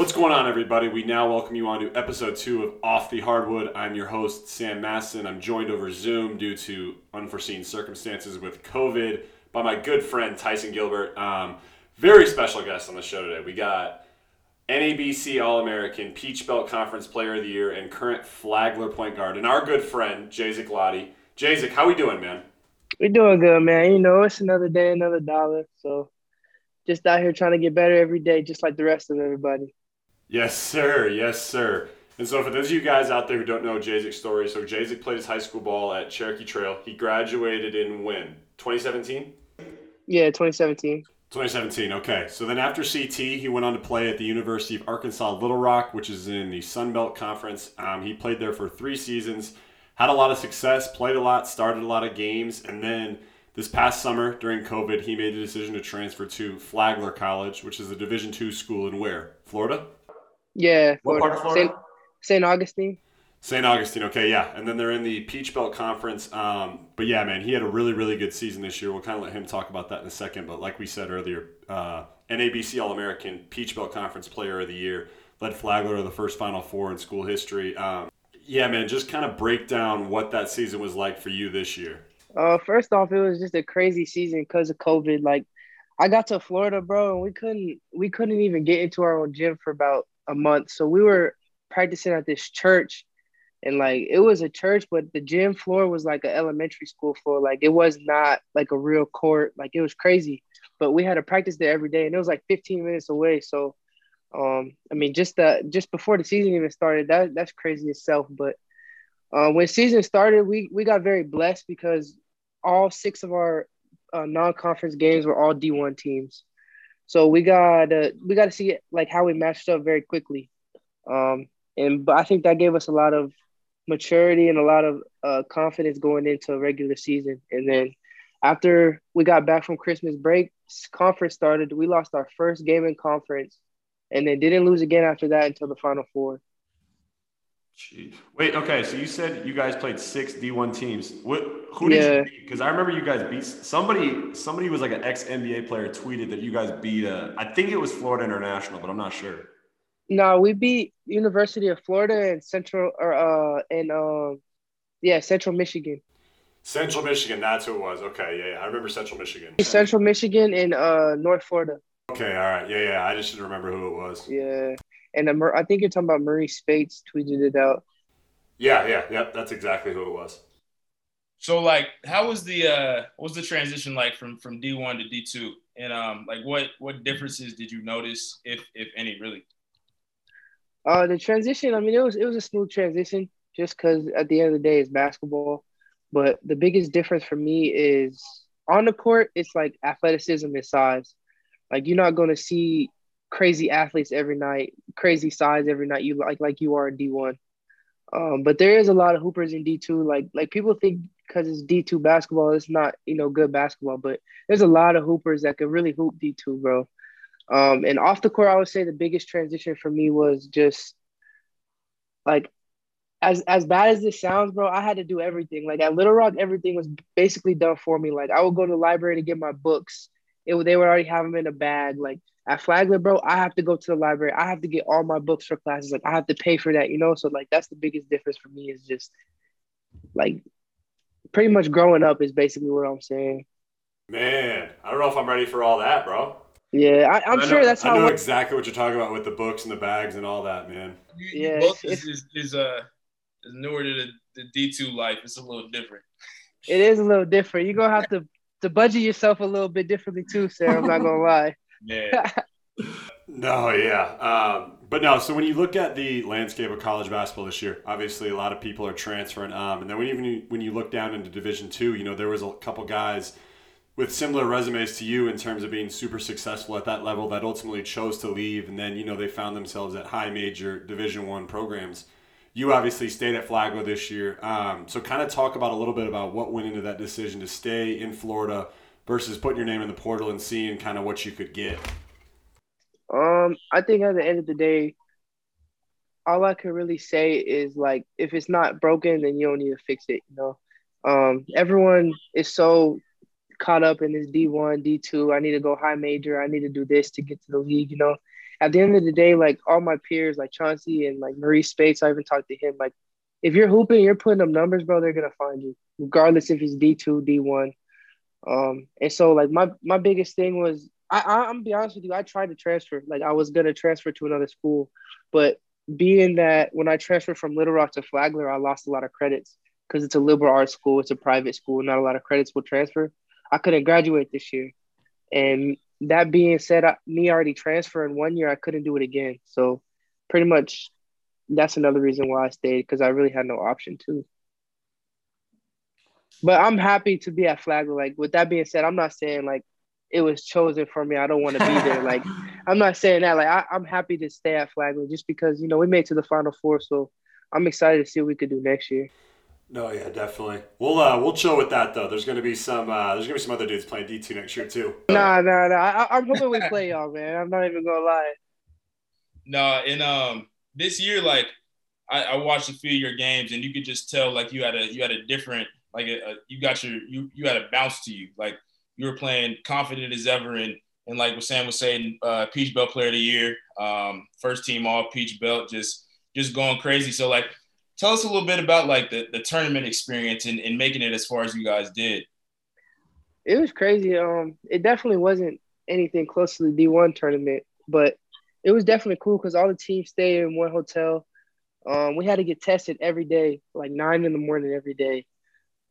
What's going on, everybody? We now welcome you on to episode two of Off the Hardwood. I'm your host, Sam Masson. I'm joined over Zoom due to unforeseen circumstances with COVID by my good friend Tyson Gilbert. Um, very special guest on the show today. We got NABC All American, Peach Belt Conference Player of the Year, and current Flagler point guard, and our good friend Jaizec Lottie. Jaizec, how we doing, man? We're doing good, man. You know, it's another day, another dollar. So just out here trying to get better every day, just like the rest of everybody. Yes, sir. Yes, sir. And so, for those of you guys out there who don't know Jaizec's story, so Jaizec played his high school ball at Cherokee Trail. He graduated in when? 2017? Yeah, 2017. 2017. Okay. So then after CT, he went on to play at the University of Arkansas Little Rock, which is in the Sun Belt Conference. Um, he played there for three seasons, had a lot of success, played a lot, started a lot of games, and then this past summer during COVID, he made the decision to transfer to Flagler College, which is a Division two school in where? Florida. Yeah, What part of Florida? St. Augustine. St. Augustine, okay, yeah. And then they're in the Peach Belt Conference. Um, but yeah, man, he had a really, really good season this year. We'll kind of let him talk about that in a second. But like we said earlier, uh, NABC All American, Peach Belt Conference Player of the Year, led Flagler to the first Final Four in school history. Um, yeah, man, just kind of break down what that season was like for you this year. Uh, first off, it was just a crazy season because of COVID. Like, I got to Florida, bro, and we couldn't we couldn't even get into our own gym for about a month. So we were practicing at this church, and like it was a church, but the gym floor was like an elementary school floor. Like it was not like a real court. Like it was crazy. But we had to practice there every day, and it was like 15 minutes away. So, um, I mean, just the just before the season even started, that that's crazy itself. But uh, when season started, we we got very blessed because all six of our uh, non-conference games were all D1 teams. So we got uh, we got to see like how we matched up very quickly, um, and but I think that gave us a lot of maturity and a lot of uh, confidence going into a regular season. And then after we got back from Christmas break, conference started. We lost our first game in conference, and then didn't lose again after that until the Final Four. Jeez. Wait, okay. So you said you guys played six D1 teams. What? Who did Yeah. you beat? Because I remember you guys beat somebody. Somebody was like an ex NBA player tweeted that you guys beat. Uh, I think it was Florida International, but I'm not sure. No, we beat University of Florida and Central or uh and um yeah Central Michigan. Central Michigan. That's who it was. Okay, yeah, yeah. I remember Central Michigan. Central Michigan and uh North Florida. Okay, all right. Yeah, yeah. I just didn't remember who it was. Yeah, and Mar- I think you're talking about Murray Spates tweeted it out. Yeah, yeah, yep. That's exactly who it was. So like, how was the uh, what was the transition like from from D one to D two, and um, like what what differences did you notice, if if any, really? Uh, the transition. I mean, it was it was a smooth transition, just because at the end of the day, it's basketball. But the biggest difference for me is on the court. It's like athleticism and size. Like you're not going to see crazy athletes every night, crazy size every night. You like like you are in D one. Um, but there is a lot of hoopers in D two. Like like people think because it's D two basketball, it's not you know good basketball. But there's a lot of hoopers that can really hoop D two, bro. Um, and off the court, I would say the biggest transition for me was just like as as bad as this sounds, bro. I had to do everything. Like at Little Rock, everything was basically done for me. Like I would go to the library to get my books. It they would already have them in a bag. Like at Flagler, bro, I have to go to the library. I have to get all my books for classes. Like I have to pay for that, you know. So like that's the biggest difference for me is just like pretty much growing up is basically what I'm saying. Man, I don't know if I'm ready for all that, bro. Yeah, I, I'm I sure know- that's I how. know it- exactly what you're talking about with the books and the bags and all that, man. You, you Yeah, both is, is is uh is newer to the, the D two life. It's a little different. It is a little different. You're gonna have to to budget yourself a little bit differently too, Sarah. I'm not gonna lie. Yeah. No, yeah. Um, but no, so when you look at the landscape of college basketball this year, obviously a lot of people are transferring. Um, and then when even you, when you look down into Division Two, you know there was a couple guys with similar resumes to you in terms of being super successful at that level that ultimately chose to leave, and then you know they found themselves at high major Division One programs. You obviously stayed at Flagler this year, um, so kind of talk about a little bit about what went into that decision to stay in Florida versus putting your name in the portal and seeing kind of what you could get. Um, I think at the end of the day, all I can really say is like if it's not broken, then you don't need to fix it. You know, um, everyone is so caught up in this D one, D two. I need to go high major. I need to do this to get to the league. You know, at the end of the day, like all my peers, like Chauncey and like Marie Spates, I even talked to him. Like, if you're hooping, you're putting up numbers, bro. They're gonna find you, regardless if it's D two, D one. Um, and so like my my biggest thing was I, I I'm be honest with you, I tried to transfer. Like I was gonna transfer to another school, but being that when I transferred from Little Rock to Flagler, I lost a lot of credits because it's a liberal arts school, it's a private school, not a lot of credits will transfer. I couldn't graduate this year, and that being said, I, me already transferring one year, I couldn't do it again. So pretty much that's another reason why I stayed because I really had no option to. But I'm happy to be at Flagler. Like with that being said, I'm not saying like it was chosen for me. I don't want to be there. Like I'm not saying that. Like I, am happy to stay at Flagler just because you know we made to the Final Four, so I'm excited to see what we could do next year. No, yeah, definitely. We'll uh, we'll chill with that though. There's gonna be some uh, there's gonna be some other dudes playing D two next year too. Nah, nah, nah. I, am hoping we play y'all, man. I'm not even gonna lie. No, and um, this year, like I, I, watched a few of your games, and you could just tell like you had a you had a different like a, a, you got your you you had a bounce to you. Like you were playing confident as ever, and and like what Sam was saying, uh, Peach Belt Player of the Year, um, first team All Peach Belt, just just going crazy. So like tell us a little bit about like the, the tournament experience and, and making it as far as you guys did. It was crazy. Um, it definitely wasn't anything close to the D1 tournament, but it was definitely cool because all the teams stayed in one hotel. Um, we had to get tested every day, like nine in the morning every day.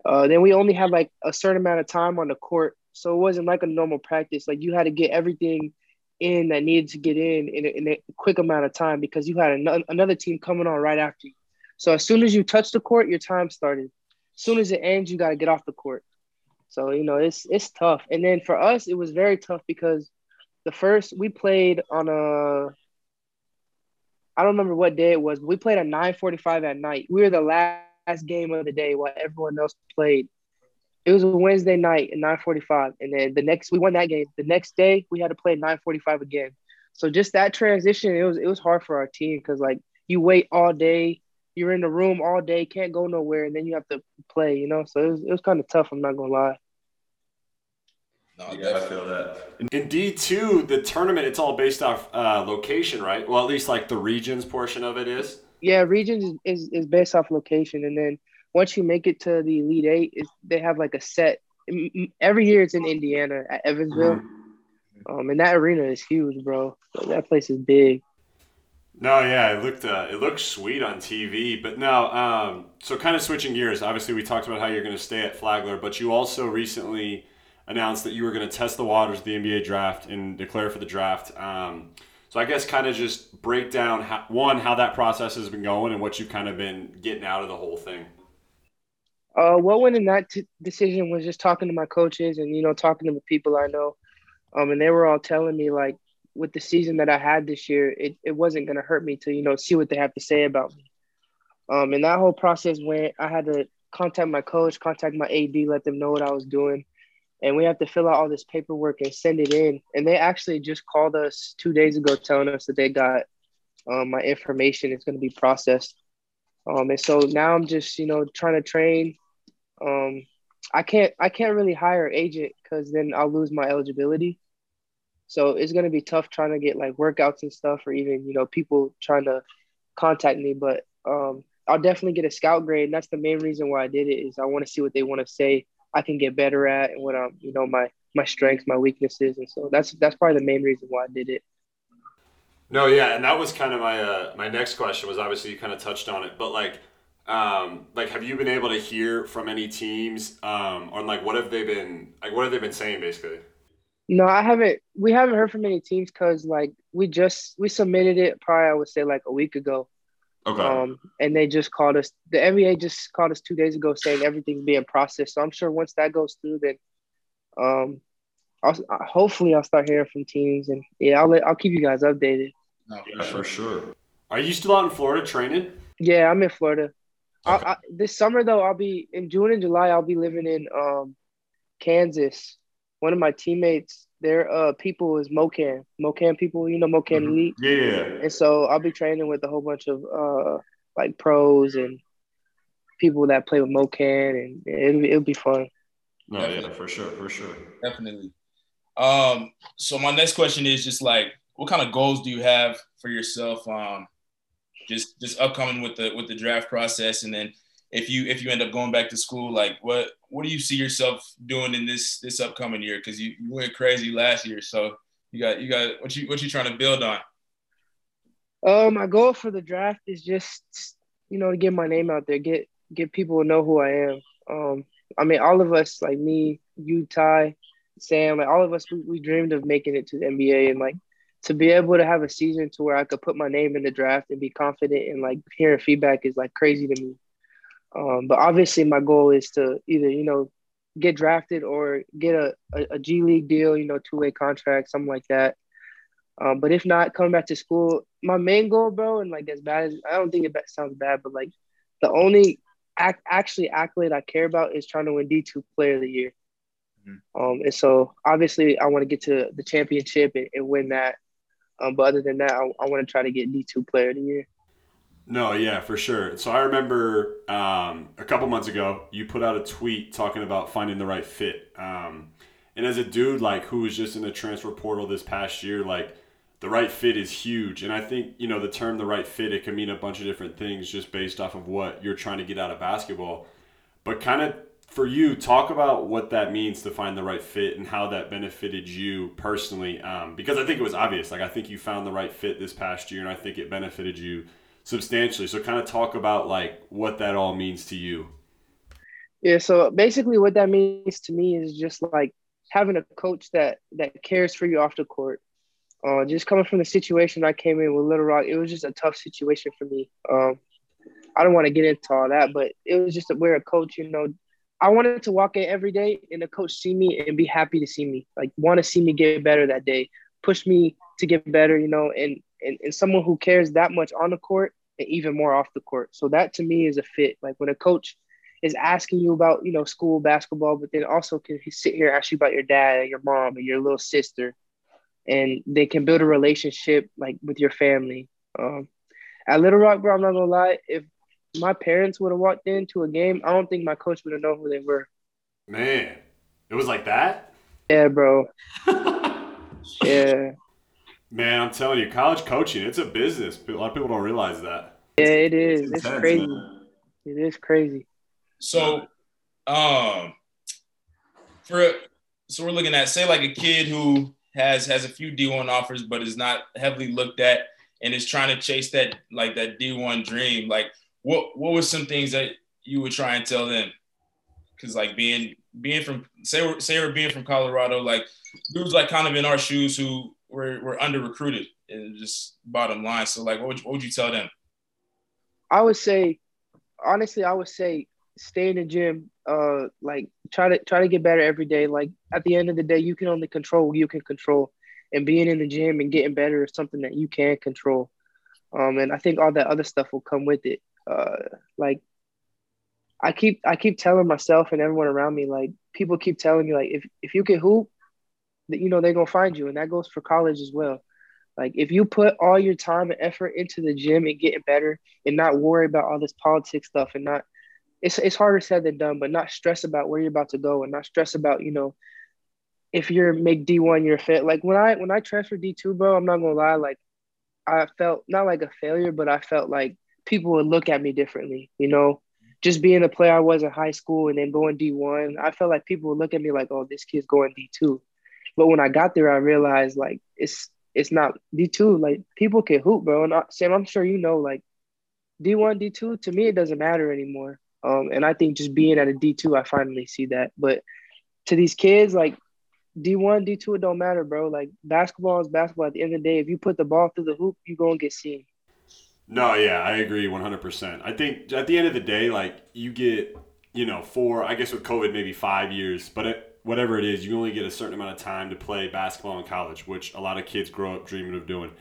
Uh, then we only had like a certain amount of time on the court, so it wasn't like a normal practice. Like you had to get everything in that needed to get in in a, in a quick amount of time because you had an- another team coming on right after you. So as soon as you touch the court, your time started. As soon as it ends, you got to get off the court. So you know it's it's tough. And then for us, it was very tough because the first we played on a I don't remember what day it was, but we played at 9:45 at night. We were the last game of the day while everyone else played. It was a Wednesday night at 9:45, and then the next we won that game. The next day we had to play at 9:45 again. So just that transition, it was it was hard for our team because like you wait all day, you're in the room all day, can't go nowhere, and then you have to play, you know. So it was, it was kind of tough. I'm not gonna lie. No, yeah, I feel that. In D two, the tournament it's all based off uh, location, right? Well, at least like the regions portion of it is. Yeah, regions is, is, is based off location, and then once you make it to the elite eight, is they have like a set. Every year it's in Indiana at Evansville, mm-hmm. um, and that arena is huge, bro. That place is big. No, yeah, it looked uh, it looked sweet on TV, but now, um, so kind of switching gears. Obviously, we talked about how you're going to stay at Flagler, but you also recently announced that you were going to test the waters of the NBA draft and declare for the draft. Um, so I guess kind of just break down how, one how that process has been going and what you've kind of been getting out of the whole thing. Uh, what went in that t- decision was just talking to my coaches and you know talking to the people I know, um, and they were all telling me like with the season that I had this year, it, it wasn't going to hurt me to, you know, see what they have to say about me. Um, and that whole process went, I had to contact my coach, contact my AD, let them know what I was doing. And we have to fill out all this paperwork and send it in. And they actually just called us two days ago telling us that they got um, my information. It's going to be processed. Um, and so now I'm just, you know, trying to train. Um, I can't, I can't really hire agent because then I'll lose my eligibility. So it's gonna be tough trying to get like workouts and stuff, or even you know people trying to contact me. But um, I'll definitely get a scout grade, and that's the main reason why I did it. Is I want to see what they want to say I can get better at, and what I'm you know my my strengths, my weaknesses, and so that's that's probably the main reason why I did it. No, yeah, and that was kind of my uh, my next question was obviously you kind of touched on it, but like um, like have you been able to hear from any teams um, on like what have they been like what have they been saying basically? No, I haven't. We haven't heard from any teams because like we just we submitted it probably I would say like a week ago. Okay. Um, and they just called us. The NBA just called us two days ago saying everything's being processed. So I'm sure once that goes through, then um, I'll, hopefully I'll start hearing from teams and yeah, I'll let, I'll keep you guys updated. No, yeah, for sure. Are you still out in Florida training? Yeah, I'm in Florida. Okay. I, I, this summer though, I'll be in June and July. I'll be living in um, Kansas one of my teammates, their uh people is MoKan, MoKan people, you know MoKan mm-hmm. Elite. Yeah. And so I'll be training with a whole bunch of uh like pros and people that play with MoKan, and it'll it'll be fun. No, yeah, for sure, for sure, definitely. Um, so my next question is just like, what kind of goals do you have for yourself? Um, just just upcoming with the with the draft process, and then if you if you end up going back to school, like what what do you see yourself doing in this this upcoming year? Because you, you went crazy last year, so you got you got what you what you trying to build on? Uh, my goal for the draft is just you know to get my name out there, get get people to know who I am. Um, I mean, all of us, like me, you, Ty, Sam, like all of us, we, we dreamed of making it to the NBA, and like to be able to have a season to where I could put my name in the draft and be confident and like hearing feedback is like crazy to me. Um, but obviously, my goal is to either you know get drafted or get a, a, a G League deal, you know, two way contract, something like that. Um, but if not, coming back to school, my main goal, bro, and like as bad as I don't think it sounds bad, but like the only ac- actually accolade I care about is trying to win D two Player of the Year. Mm-hmm. Um, and so obviously I want to get to the championship and, and win that. Um, but other than that, I, I want to try to get D two Player of the Year. No, yeah, for sure. So I remember um, a couple months ago, you put out a tweet talking about finding the right fit. Um, and as a dude like who was just in the transfer portal this past year, like the right fit is huge. And I think you know the term the right fit it can mean a bunch of different things just based off of what you're trying to get out of basketball. But kind of for you, talk about what that means to find the right fit and how that benefited you personally. Um, because I think it was obvious. Like I think you found the right fit this past year, and I think it benefited you substantially. So kind of talk about like what that all means to you. Yeah, so basically what that means to me is just like having a coach that that cares for you off the court. Uh, just coming from the situation I came in with Little Rock, it was just a tough situation for me. Um, I don't want to get into all that, but it was just a, where a coach, you know, I wanted to walk in every day and the coach see me and be happy to see me, like want to see me get better that day, push me to get better, you know, and, and, and someone who cares that much on the court even more off the court. So that to me is a fit. Like when a coach is asking you about, you know, school basketball, but then also can sit here ask you about your dad and your mom and your little sister, and they can build a relationship like with your family. Um, at Little Rock, bro, I'm not gonna lie. If my parents would have walked into a game, I don't think my coach would have known who they were. Man, it was like that. Yeah, bro. yeah. Man, I'm telling you, college coaching, it's a business. A lot of people don't realize that. Yeah, it is. It's, it's crazy. Man. It is crazy. So, um, for so we're looking at say like a kid who has has a few D1 offers but is not heavily looked at and is trying to chase that like that D1 dream. Like, what what were some things that you would try and tell them? Because like being being from say we're, say we're being from Colorado, like dudes like kind of in our shoes who we're we're under recruited and just bottom line. So like, what would, you, what would you tell them? I would say, honestly, I would say stay in the gym. Uh, like try to try to get better every day. Like at the end of the day, you can only control you can control, and being in the gym and getting better is something that you can control. Um, and I think all that other stuff will come with it. Uh, like I keep I keep telling myself and everyone around me, like people keep telling me, like if if you can hoop, you know they're gonna find you, and that goes for college as well. Like if you put all your time and effort into the gym and getting better, and not worry about all this politics stuff, and not it's it's harder said than done, but not stress about where you're about to go, and not stress about you know if you're make D one, you're fit. Like when I when I transferred D two, bro, I'm not gonna lie, like I felt not like a failure, but I felt like people would look at me differently. You know, just being the player I was in high school and then going D one, I felt like people would look at me like, oh, this kid's going D two. But when I got there, I realized like it's it's not D two. Like people can hoop, bro. And I, Sam, I'm sure you know, like D one, D two. To me, it doesn't matter anymore. Um, and I think just being at a D two, I finally see that. But to these kids, like D one, D two, it don't matter, bro. Like basketball is basketball. At the end of the day, if you put the ball through the hoop, you gonna get seen. No, yeah, I agree 100%. I think at the end of the day, like you get, you know, four, I guess with COVID, maybe five years, but whatever it is, you only get a certain amount of time to play basketball in college, which a lot of kids grow up dreaming of doing.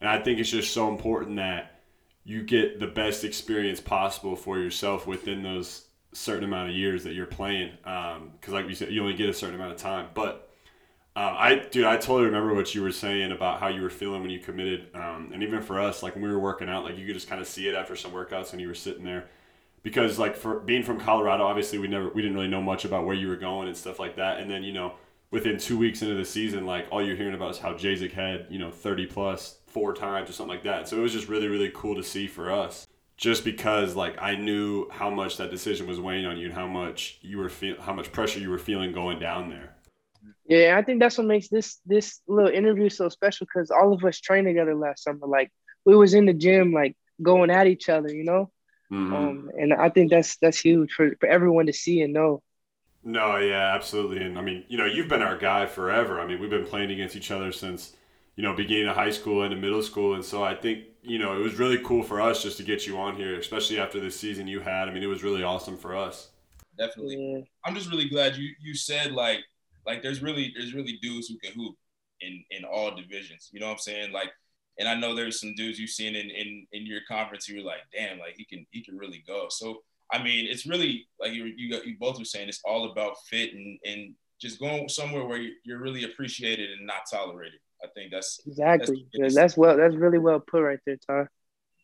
And I think it's just so important that you get the best experience possible for yourself within those certain amount of years that you're playing. Because, um, like you said, you only get a certain amount of time. But uh, I, dude, I totally remember what you were saying about how you were feeling when you committed. Um, and even for us, like when we were working out, like you could just kind of see it after some workouts when you were sitting there because like for being from Colorado, obviously we never we didn't really know much about where you were going and stuff like that. And then you know within two weeks into the season, like all you're hearing about is how Jaizec had, you know, 30 plus four times or something like that. So it was just really, really cool to see for us. Just because like I knew how much that decision was weighing on you and how much you were feel how much pressure you were feeling going down there. Yeah, I think that's what makes this this little interview so special because all of us trained together last summer. Like we was in the gym, like going at each other, you know. Mm-hmm. Um, and I think that's that's huge for, for everyone to see and know. No, yeah, absolutely. And I mean, you know, you've been our guy forever. I mean, we've been playing against each other since, you know, beginning of high school and middle school. And so I think, you know, it was really cool for us just to get you on here, especially after the season you had. I mean, it was really awesome for us. Definitely. Yeah. I'm just really glad you you said like like there's really there's really dudes who can hoop in in all divisions. You know what I'm saying? Like and I know there's some dudes you've seen in in in your conference. You were like, damn, like he can he can really go. So I mean, it's really like you you got you both were saying it's all about fit and and just going somewhere where you're really appreciated and not tolerated. I think that's exactly that's, that's well that's really well put right there, Ty.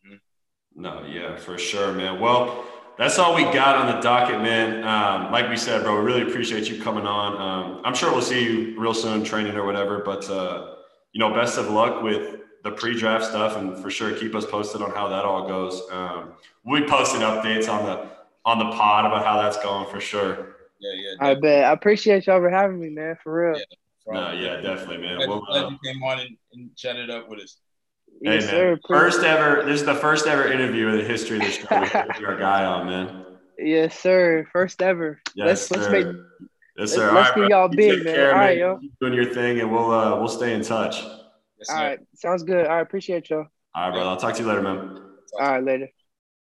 Mm-hmm. No, yeah, for sure, man. Well, that's all we got on the docket, man. Um, like we said, bro, we really appreciate you coming on. Um, I'm sure we'll see you real soon, training or whatever. But uh, you know, best of luck with the pre-draft stuff, and for sure keep us posted on how that all goes. Um, we'll be posting updates on the on the pod about how that's going for sure. Yeah, yeah. Definitely. I bet. I appreciate y'all for having me, man. For real. Yeah, no, yeah, definitely, man. Glad, well, glad uh, you came on and, and chatted up with us. Hey, yes, man. Sir, first ever. This is the first ever interview in the history of the show. Your guy on, man. Yes, sir. First ever. Yes, let's, sir. Let's make, yes, sir. Let's, let's right, y'all big, man. Care, All right, yo. Keep doing your thing, and we'll uh, we'll stay in touch. Yes, All right, sounds good. I appreciate y'all. All right, brother. I'll talk to you later, man. All right, later.